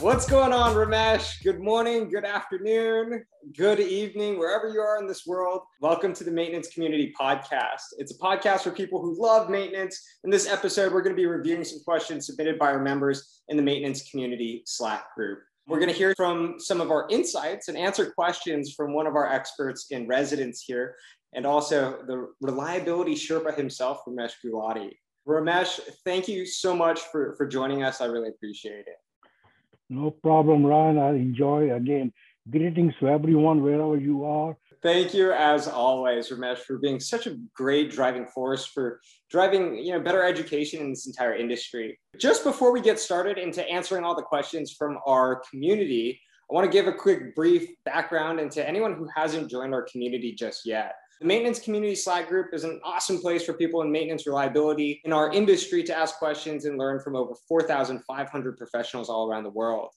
What's going on, Ramesh? Good morning, good afternoon, good evening, wherever you are in this world. Welcome to the Maintenance Community Podcast. It's a podcast for people who love maintenance. In this episode, we're going to be reviewing some questions submitted by our members in the Maintenance Community Slack group. We're going to hear from some of our insights and answer questions from one of our experts in residence here, and also the reliability Sherpa himself, Ramesh Gulati. Ramesh, thank you so much for, for joining us. I really appreciate it. No problem, Ryan. I enjoy again. Greetings to everyone wherever you are. Thank you, as always, Ramesh, for being such a great driving force for driving, you know, better education in this entire industry. Just before we get started into answering all the questions from our community, I want to give a quick brief background into anyone who hasn't joined our community just yet. The Maintenance Community Slack group is an awesome place for people in maintenance reliability in our industry to ask questions and learn from over 4,500 professionals all around the world.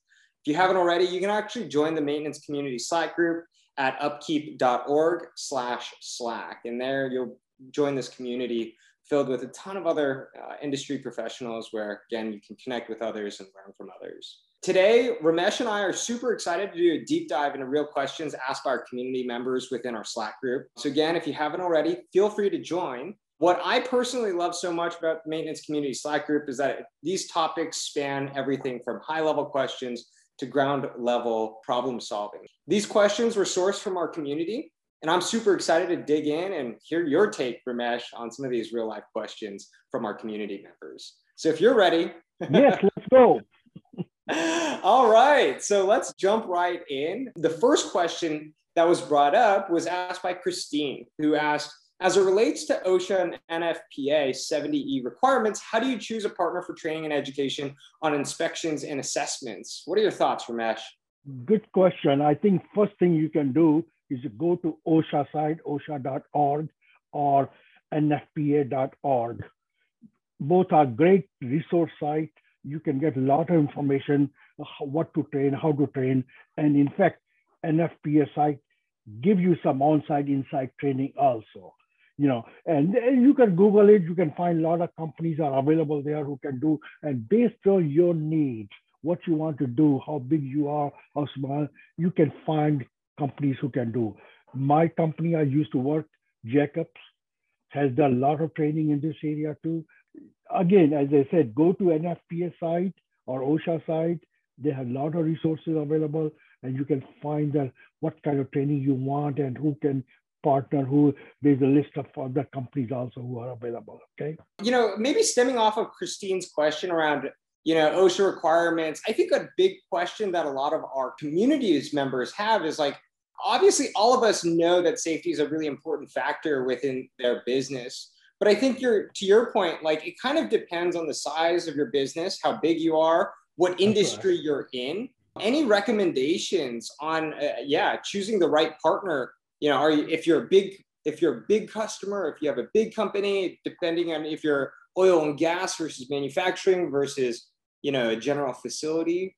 If you haven't already, you can actually join the Maintenance Community Slack group at upkeep.org slash slack. And there you'll join this community filled with a ton of other uh, industry professionals where, again, you can connect with others and learn from others. Today, Ramesh and I are super excited to do a deep dive into real questions asked by our community members within our Slack group. So, again, if you haven't already, feel free to join. What I personally love so much about the Maintenance Community Slack group is that these topics span everything from high level questions to ground level problem solving. These questions were sourced from our community, and I'm super excited to dig in and hear your take, Ramesh, on some of these real life questions from our community members. So, if you're ready, yes, let's go. All right. So let's jump right in. The first question that was brought up was asked by Christine, who asked, as it relates to OSHA and NFPA 70E requirements, how do you choose a partner for training and education on inspections and assessments? What are your thoughts, Ramesh? Good question. I think first thing you can do is go to OSHA site, osha.org or nfpa.org. Both are great resource sites you can get a lot of information, uh, what to train, how to train. And in fact, NFPA site give you some on-site inside training also. You know, and you can Google it, you can find a lot of companies are available there who can do, and based on your needs, what you want to do, how big you are, how small, you can find companies who can do. My company I used to work, Jacobs, has done a lot of training in this area too again, as I said, go to NFPA site or OSHA site. They have a lot of resources available, and you can find that what kind of training you want and who can partner. Who there's a list of other companies also who are available. Okay. You know, maybe stemming off of Christine's question around you know OSHA requirements. I think a big question that a lot of our communities members have is like obviously all of us know that safety is a really important factor within their business but I think you're to your point, like it kind of depends on the size of your business, how big you are, what industry right. you're in. Any recommendations on, uh, yeah, choosing the right partner? You know, are you if you're a big if you're a big customer, if you have a big company, depending on if you're oil and gas versus manufacturing versus you know a general facility.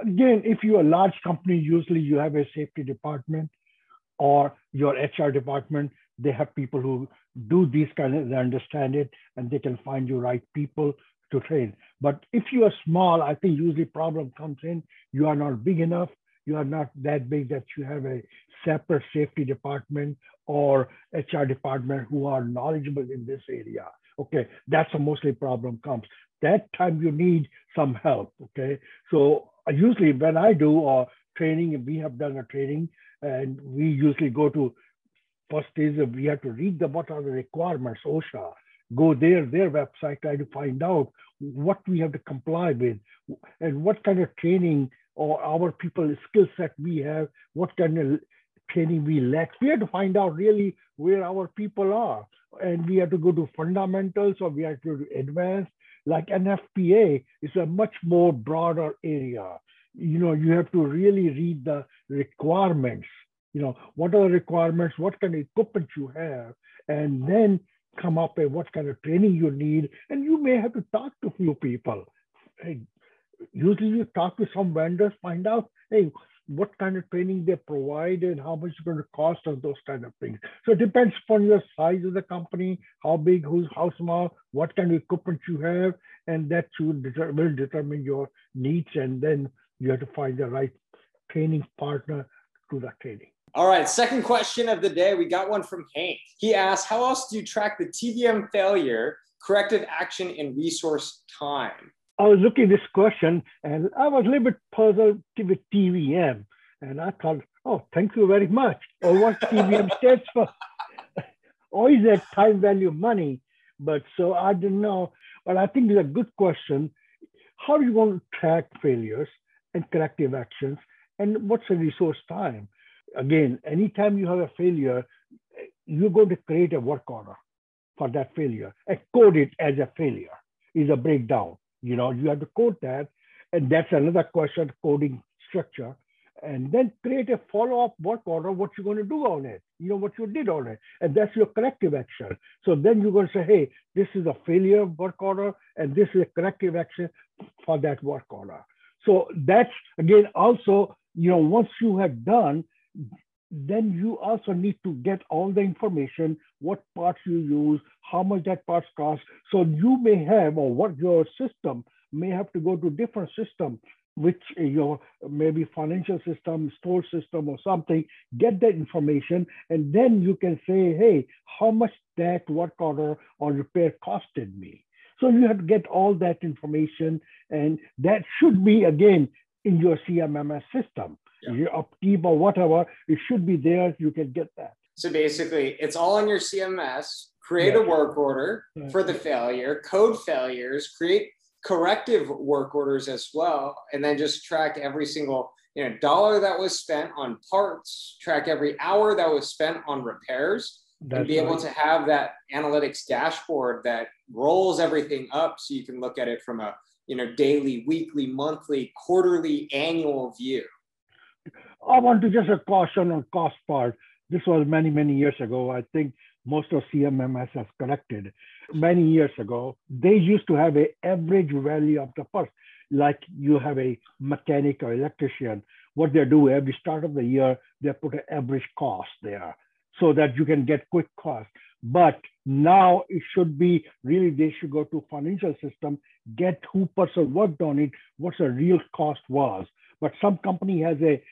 Again, if you're a large company, usually you have a safety department or your HR department. They have people who do these kind of, they understand it and they can find you right people to train. But if you are small, I think usually problem comes in, you are not big enough, you are not that big that you have a separate safety department or HR department who are knowledgeable in this area. Okay, that's a mostly problem comes. That time you need some help. Okay, so uh, usually when I do or training, we have done a training, and we usually go to First is we have to read the what are the requirements, OSHA, go there, their website, try to find out what we have to comply with and what kind of training or our people skill set we have, what kind of training we lack. We have to find out really where our people are. And we have to go to fundamentals or we have to advance. Like NFPA is a much more broader area. You know, you have to really read the requirements you know, what are the requirements, what kind of equipment you have, and then come up with what kind of training you need. And you may have to talk to a few people. Hey, usually you talk to some vendors, find out, hey, what kind of training they provide and how much it's going to cost of those kind of things. So it depends upon your size of the company, how big, who's how small, what kind of equipment you have, and that will determine your needs. And then you have to find the right training partner to that training. All right, second question of the day. We got one from Hank. He asked, How else do you track the TVM failure, corrective action, and resource time? I was looking at this question and I was a little bit puzzled with TVM. And I thought, oh, thank you very much. Or what TVM stands for. Always that time value money. But so I didn't know. But I think it's a good question. How do you want to track failures and corrective actions? And what's the resource time? Again, anytime you have a failure, you're going to create a work order for that failure and code it as a failure is a breakdown. You know, you have to code that. And that's another question, coding structure. And then create a follow-up work order, what you're going to do on it, you know, what you did on it. And that's your corrective action. So then you're going to say, hey, this is a failure work order, and this is a corrective action for that work order. So that's, again, also, you know, once you have done, then you also need to get all the information, what parts you use, how much that parts cost. So you may have, or what your system may have to go to different system, which your maybe financial system, store system or something, get that information. And then you can say, hey, how much that work order or repair costed me. So you have to get all that information and that should be again in your CMMS system. Your upkeep or whatever, it should be there. You can get that. So basically, it's all on your CMS. Create yeah. a work order yeah. for the failure, code failures, create corrective work orders as well, and then just track every single you know dollar that was spent on parts, track every hour that was spent on repairs, That's and be right. able to have that analytics dashboard that rolls everything up so you can look at it from a you know daily, weekly, monthly, quarterly, annual view. I want to just a caution on cost part. This was many, many years ago. I think most of CMMS has corrected. Many years ago, they used to have a average value of the parts. Like you have a mechanic or electrician, what they do every start of the year, they put an average cost there so that you can get quick cost. But now it should be really they should go to financial system, get who person worked on it, what the real cost was. But some company has a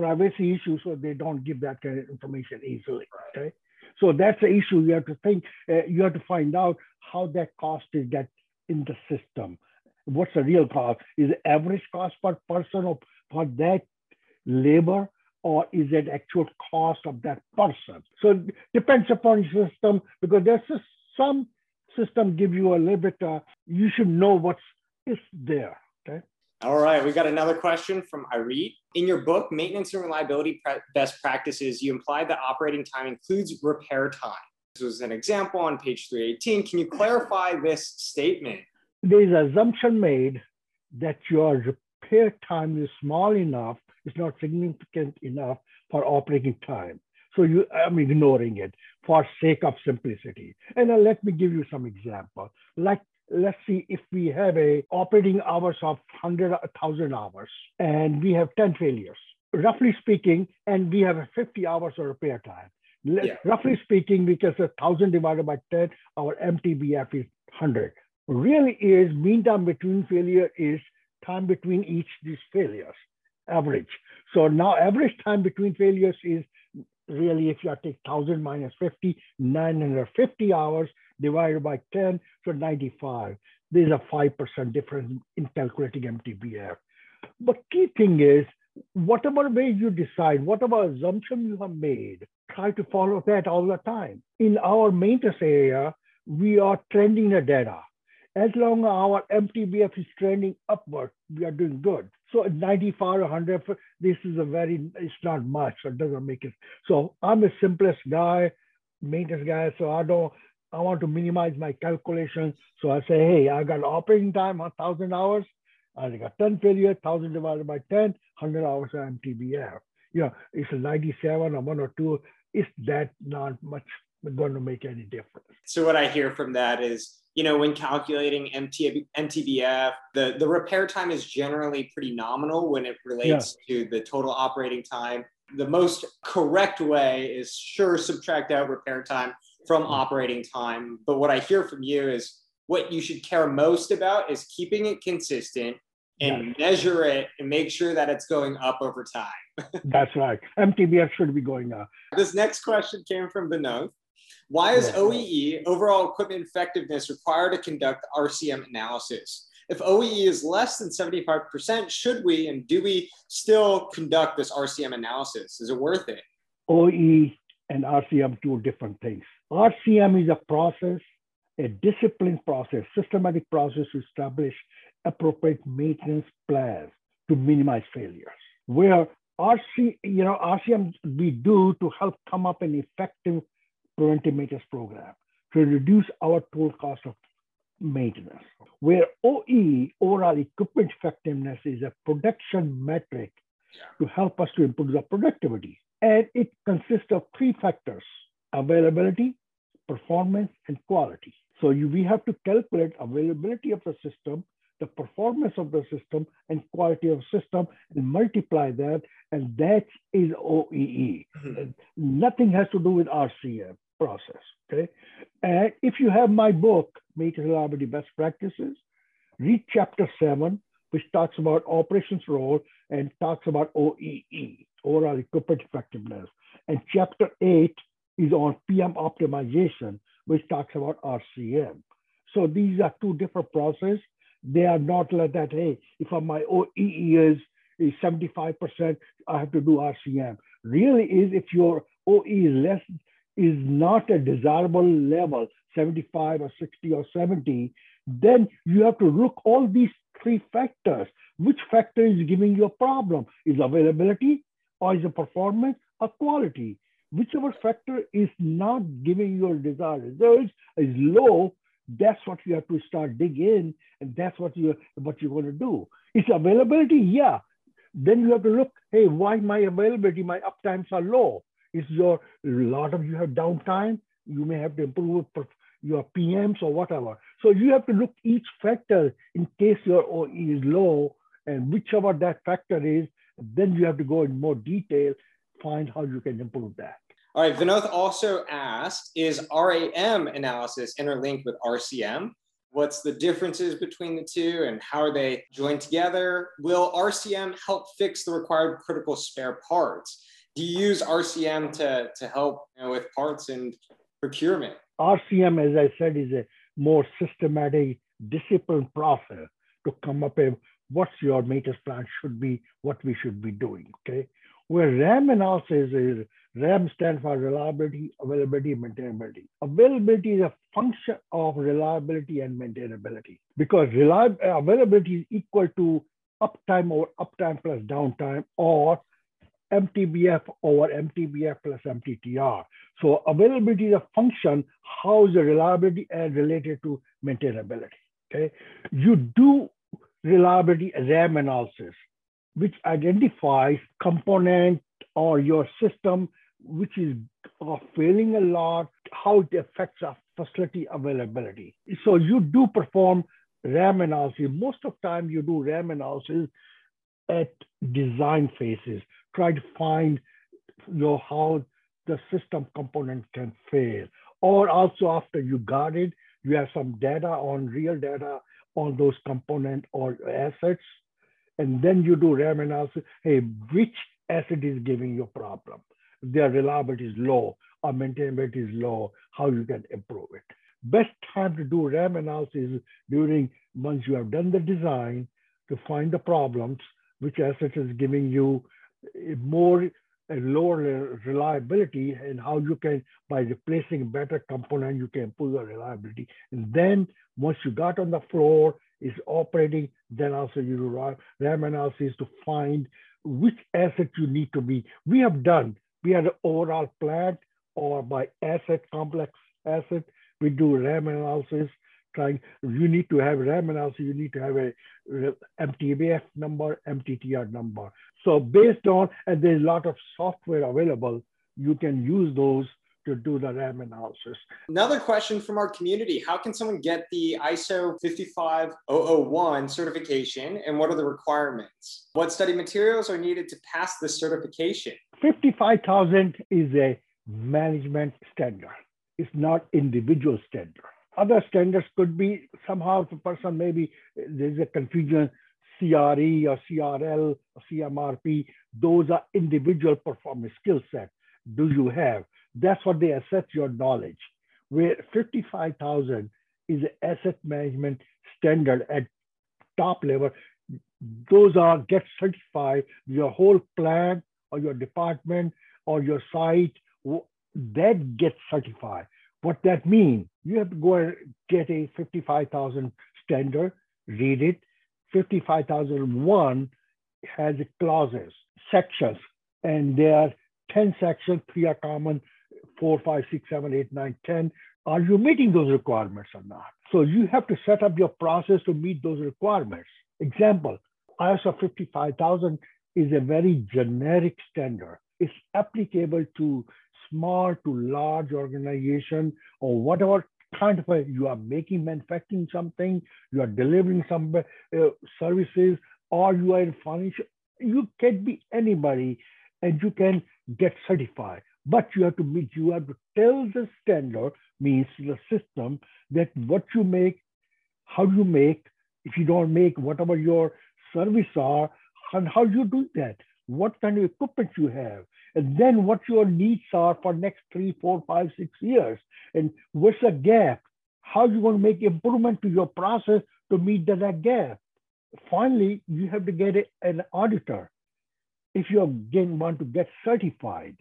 privacy issue, so they don't give that kind of information easily. Okay, so that's the issue. You have to think. Uh, you have to find out how that cost is get in the system. What's the real cost? Is the average cost per person of for that labor, or is it actual cost of that person? So it depends upon system because there's some system give you a little bit. Uh, you should know what's is there. All right, we got another question from Irit. In your book, Maintenance and Reliability Best Practices, you implied that operating time includes repair time. This was an example on page 318. Can you clarify this statement? There is assumption made that your repair time is small enough, it's not significant enough for operating time. So you, I'm ignoring it for sake of simplicity. And uh, let me give you some example. Like let's see if we have a operating hours of 100,000 hours and we have 10 failures, roughly speaking, and we have 50 hours of repair time. Yeah. Roughly speaking, because a 1,000 divided by 10, our MTBF is 100. Really is mean time between failure is time between each these failures, average. So now average time between failures is really if you take 1000 minus 50, 950 hours divided by 10, so 95. There's a 5% difference in calculating MTBF. But key thing is, whatever way you decide, whatever assumption you have made, try to follow that all the time. In our maintenance area, we are trending the data. As long as our MTBF is trending upward, we are doing good. So 95 100, this is a very, it's not much, so it doesn't make it. So I'm the simplest guy, maintenance guy, so I don't, I want to minimize my calculation. So I say, hey, I got operating time, 1,000 hours. I got 10 failure, 1,000 divided by 10, 100 hours of MTBF. You know, it's a 97 or one or two. Is that not much going to make any difference? So what I hear from that is you know, when calculating MT, MTBF, the, the repair time is generally pretty nominal when it relates yeah. to the total operating time. The most correct way is sure subtract out repair time from hmm. operating time. But what I hear from you is what you should care most about is keeping it consistent and yes. measure it and make sure that it's going up over time. That's right. MTBF should be going up. This next question came from Vinod. Why is OEE, overall equipment effectiveness, required to conduct RCM analysis? If OEE is less than 75%, should we and do we still conduct this RCM analysis? Is it worth it? OEE and RCM, two different things. RCM is a process, a disciplined process, systematic process to establish appropriate maintenance plans to minimize failures. Where RC, you know, RCM we do to help come up an effective preventive maintenance program to reduce our total cost of maintenance. Where OE, overall equipment effectiveness, is a production metric to help us to improve the productivity. And it consists of three factors, availability, performance, and quality. So you, we have to calculate availability of the system, the performance of the system, and quality of system, and multiply that, and that is OEE. Mm-hmm. Nothing has to do with RCM process. Okay. And if you have my book, Reliability Best Practices, read chapter seven, which talks about operations role and talks about OEE, overall equipment effectiveness. And chapter eight is on PM optimization, which talks about RCM. So these are two different processes. They are not like that, hey, if my OEE is, is 75%, I have to do RCM. Really is if your OE is less is not a desirable level, 75 or 60 or 70, then you have to look all these three factors. Which factor is giving you a problem? Is availability or is it performance or quality? Whichever factor is not giving your desired results is low, that's what you have to start dig in, and that's what you what you're going to do. It's availability, yeah. Then you have to look, hey, why my availability, my uptimes are low? Is your lot of you have downtime. You may have to improve your PMs or whatever. So you have to look each factor in case your OE is low and whichever that factor is, then you have to go in more detail, find how you can improve that. All right, Vinod also asked, is RAM analysis interlinked with RCM? What's the differences between the two and how are they joined together? Will RCM help fix the required critical spare parts? do you use RCM to, to help you know, with parts and procurement? RCM, as I said, is a more systematic, disciplined process to come up with what's your maintenance plan should be, what we should be doing, okay? Where RAM analysis is, RAM stands for reliability, availability, maintainability. Availability is a function of reliability and maintainability because availability is equal to uptime or uptime plus downtime or MTBF over MTBF plus MTTR. So availability is a function, how is the reliability and related to maintainability, okay? You do reliability RAM analysis, which identifies component or your system which is uh, failing a lot, how it affects our facility availability. So you do perform RAM analysis. Most of the time you do RAM analysis at design phases try to find you know, how the system component can fail. Or also after you got it, you have some data on real data on those component or assets. And then you do RAM analysis. Hey, which asset is giving you problem? Their reliability is low or maintainability is low, how you can improve it. Best time to do RAM analysis during once you have done the design to find the problems, which asset is giving you more lower reliability and how you can, by replacing better component, you can improve the reliability. And then once you got on the floor, is operating, then also you do RAM analysis to find which asset you need to be. We have done, we had an overall plant or by asset, complex asset, we do RAM analysis trying, you need to have RAM analysis, you need to have a MTBF number, MTTR number. So based on, and there's a lot of software available, you can use those to do the RAM analysis. Another question from our community How can someone get the ISO 55001 certification and what are the requirements? What study materials are needed to pass this certification? 55,000 is a management standard, it's not individual standard. Other standards could be somehow the person maybe there's a confusion CRE or CRL or CMRP, those are individual performance skill set. Do you have? That's what they assess your knowledge. Where 55,000 is asset management standard at top level. Those are get certified, your whole plan or your department or your site, that gets certified. What that means, you have to go and get a 55,000 standard, read it, 55,001 has clauses, sections, and there are 10 sections, three are common, four, five, six, seven, eight, nine, 10. Are you meeting those requirements or not? So you have to set up your process to meet those requirements. Example, ISO 55000 is a very generic standard. It's applicable to small to large organization or whatever kind of a, you are making, manufacturing something, you are delivering some uh, services, or you are in financial, you can be anybody and you can get certified. But you have to meet, you have to tell the standard, means the system, that what you make, how you make, if you don't make whatever your service are, and how you do that, what kind of equipment you have, and then what your needs are for next three, four, five, six years, and what's the gap? How you want to make improvement to your process to meet that gap? Finally, you have to get an auditor. If you again want to get certified,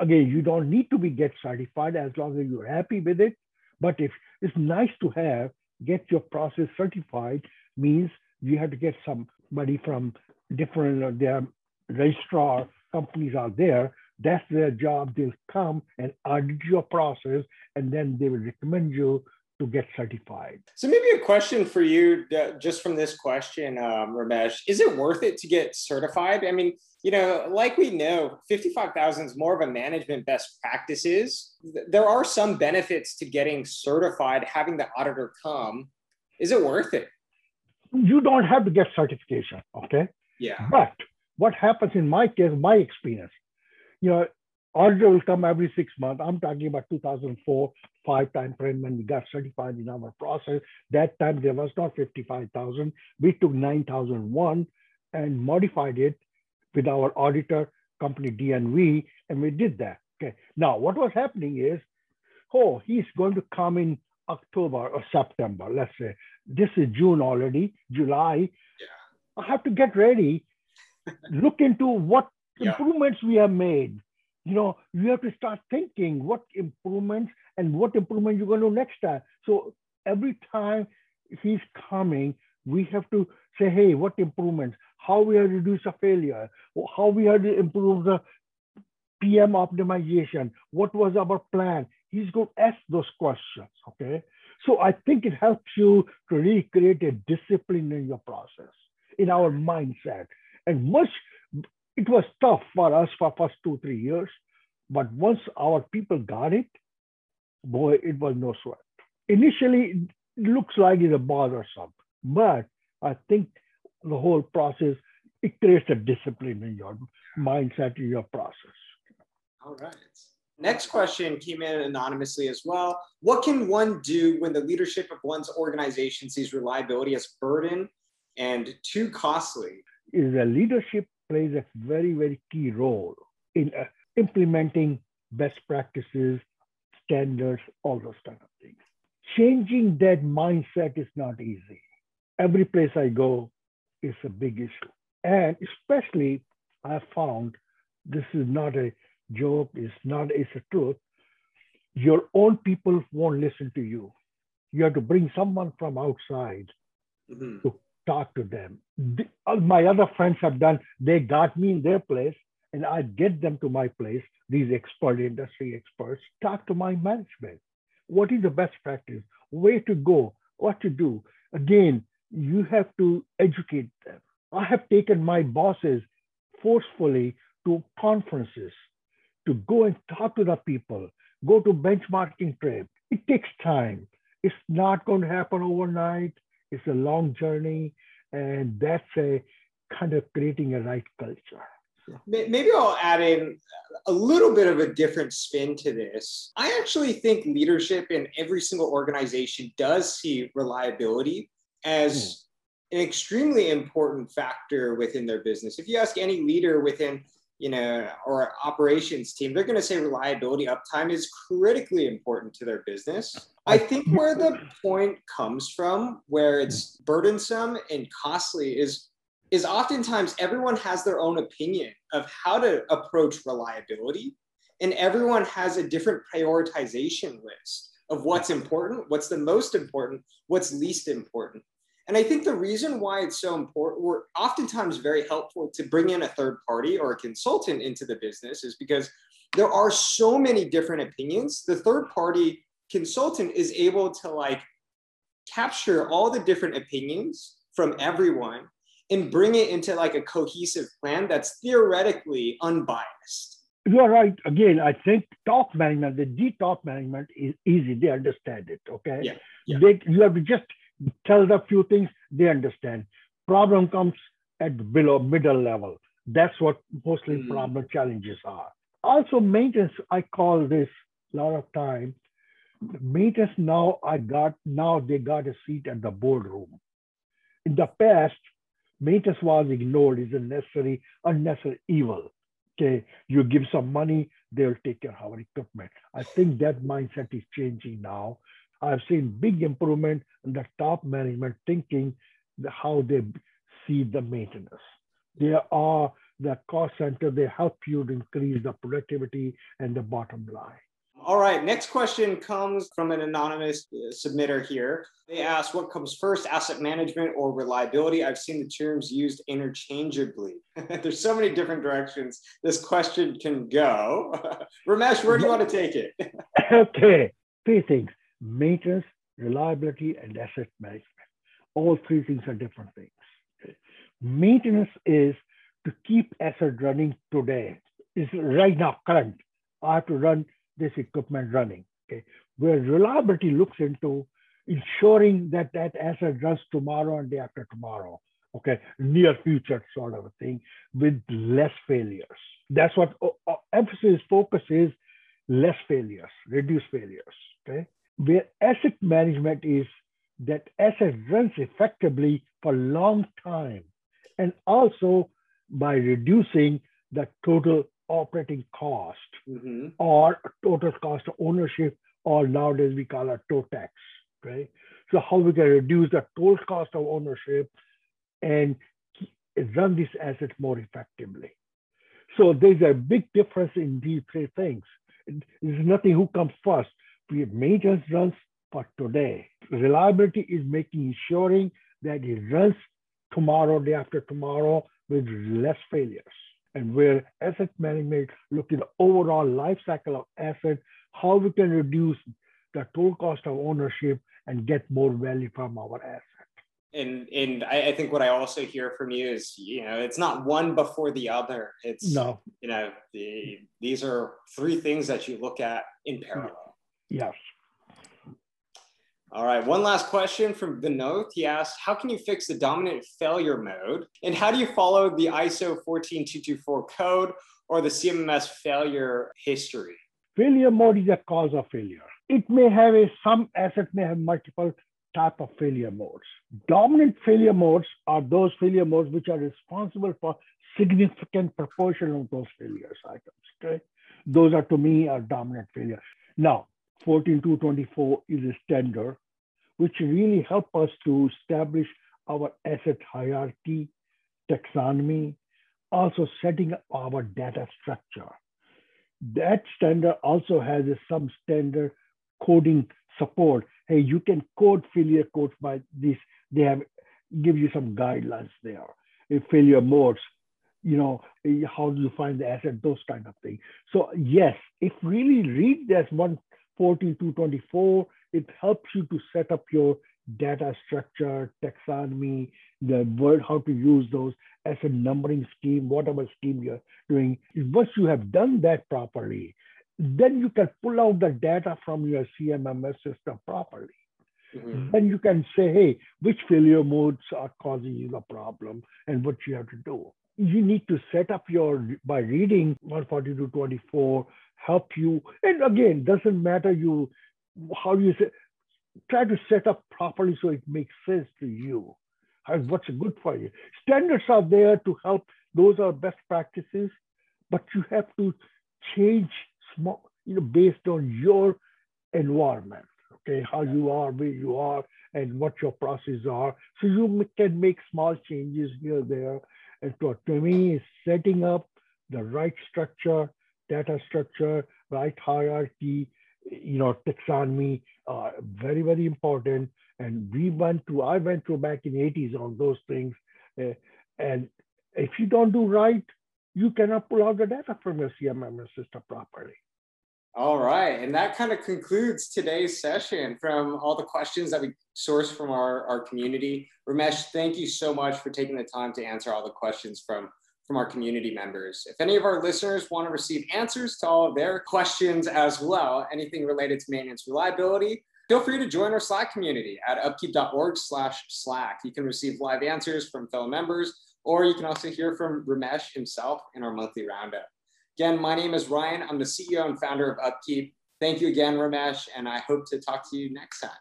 again, you don't need to be get certified as long as you're happy with it. But if it's nice to have, get your process certified means you have to get somebody from different uh, their registrar companies are there, that's their job. They'll come and audit your process, and then they will recommend you to get certified. So maybe a question for you, just from this question, um, Ramesh, is it worth it to get certified? I mean, you know, like we know, 55,000 is more of a management best practices. There are some benefits to getting certified, having the auditor come. Is it worth it? You don't have to get certification, okay? Yeah. But what happens in my case, my experience, you know, auditor will come every six months. I'm talking about 2004, five time frame when we got certified in our process. That time there was not 55,000. We took 9,001 and modified it with our auditor company DNV, and we did that. Okay. Now, what was happening is, oh, he's going to come in October or September, let's say. This is June already, July. Yeah. I have to get ready look into what yeah. improvements we have made. You know, you have to start thinking what improvements and what improvement you're going to do next time. So every time he's coming, we have to say, hey, what improvements? How we have reduce a failure? How we have to improve the PM optimization? What was our plan? He's going to ask those questions, okay? So I think it helps you to really create a discipline in your process, in our mindset. And much, it was tough for us for first two, three years. But once our people got it, boy, it was no sweat. Initially, it looks like it's a bothersome, but I think the whole process, it creates a discipline in your mindset, in your process. All right. Next question came in anonymously as well. What can one do when the leadership of one's organization sees reliability as burden and too costly? is a leadership plays a very, very key role in uh, implementing best practices, standards, all those kind of things. Changing that mindset is not easy. Every place I go is a big issue. And especially, I found this is not a joke, it's not, it's a truth. Your own people won't listen to you. You have to bring someone from outside mm-hmm. to talk to them. The, my other friends have done, they got me in their place and I get them to my place, these expert industry experts, talk to my management. What is the best practice? Where to go? What to do? Again, you have to educate them. I have taken my bosses forcefully to conferences to go and talk to the people. go to benchmarking trip. It takes time. It's not going to happen overnight. It's a long journey. And that's a kind of creating a right culture. Maybe I'll add in a little bit of a different spin to this. I actually think leadership in every single organization does see reliability as hmm. an extremely important factor within their business. If you ask any leader within you know, or operations team, they're going to say reliability uptime is critically important to their business. I think where the point comes from, where it's burdensome and costly, is is oftentimes everyone has their own opinion of how to approach reliability, and everyone has a different prioritization list of what's important, what's the most important, what's least important. And I think the reason why it's so important, we're oftentimes very helpful to bring in a third party or a consultant into the business is because there are so many different opinions. The third party consultant is able to like capture all the different opinions from everyone and bring it into like a cohesive plan that's theoretically unbiased. You are right. Again, I think top management, the D top management is easy. They understand it. Okay. Yeah. yeah. They, you have to just tell them a few things, they understand. Problem comes at below middle level. That's what mostly mm. problem challenges are. Also, maintenance, I call this a lot of time. Maintenance now I got now they got a seat at the boardroom. In the past, maintenance was ignored is a necessary, unnecessary evil. Okay, you give some money, they'll take care of our equipment. I think that mindset is changing now. I've seen big improvement in the top management thinking how they see the maintenance. They are the cost center. They help you to increase the productivity and the bottom line. All right, next question comes from an anonymous uh, submitter here. They ask what comes first, asset management or reliability? I've seen the terms used interchangeably. There's so many different directions this question can go. Ramesh, where do you want to take it? okay, three things maintenance, reliability, and asset management. All three things are different things. Maintenance is to keep asset running today. Is right now current. I have to run this equipment running. Okay. Where reliability looks into ensuring that that asset runs tomorrow and day after tomorrow. Okay, near future sort of a thing with less failures. That's what uh, uh emphasis focus is less failures, reduce failures. Okay where asset management is that asset runs effectively for a long time and also by reducing the total operating cost mm-hmm. or total cost of ownership or nowadays we call it TOTEX, right? So how we can reduce the total cost of ownership and run this asset more effectively. So there's a big difference in these three things. There's nothing who comes first We maintenance runs for today. Reliability is making ensuring that it runs tomorrow, day after tomorrow with less failures. And where asset management look at the overall life cycle of asset, how we can reduce the total cost of ownership and get more value from our asset. And and I, I think what I also hear from you is you know it's not one before the other. It's no you know the, these are three things that you look at in parallel. Yes. All right, one last question from Vinod. He asked, how can you fix the dominant failure mode? And how do you follow the ISO 14224 code or the CMMS failure history? Failure mode is a cause of failure. It may have a, some asset may have multiple type of failure modes. Dominant failure modes are those failure modes which are responsible for significant proportion of those failures items, okay? Those are to me are dominant failure. Now, 14224 is a standard which really help us to establish our asset hierarchy, taxonomy, also setting up our data structure. That standard also has a some standard coding support. Hey, you can code failure codes by this. They have give you some guidelines there. If failure modes, you know, how do you find the asset, those kind of things. So yes, if really read this one 14224, it helps you to set up your data structure, taxonomy, the word, how to use those as a numbering scheme, whatever scheme you're doing. Once you have done that properly, then you can pull out the data from your CMMS system properly. Mm-hmm. Then you can say, hey, which failure modes are causing you the problem and what you have to do. You need to set up your, by reading 14224, help you. And again, doesn't matter you, how you say, try to set up properly so it makes sense to you. What's good for you. Standards are there to help. Those are best practices, but you have to change small, you know, based on your environment okay, how you are, where you are, and what your processes are. So you can make small changes here, there. And to, to me, setting up the right structure, data structure, right hierarchy, you know, taxonomy, uh, very, very important. And we went to, I went to back in the 80s on those things. Uh, and if you don't do right, you cannot pull out the data from your CMMS system properly. All right. And that kind of concludes today's session from all the questions that we sourced from our, our community. Ramesh, thank you so much for taking the time to answer all the questions from, from our community members. If any of our listeners want to receive answers to all of their questions as well, anything related to maintenance reliability, feel free to join our Slack community at upkeep.org slash Slack. You can receive live answers from fellow members, or you can also hear from Ramesh himself in our monthly roundup. Again, my name is Ryan. I'm the CEO and founder of Upkeep. Thank you again, Ramesh, and I hope to talk to you next time.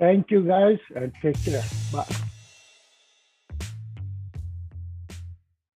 Thank you, guys, and take care. Bye.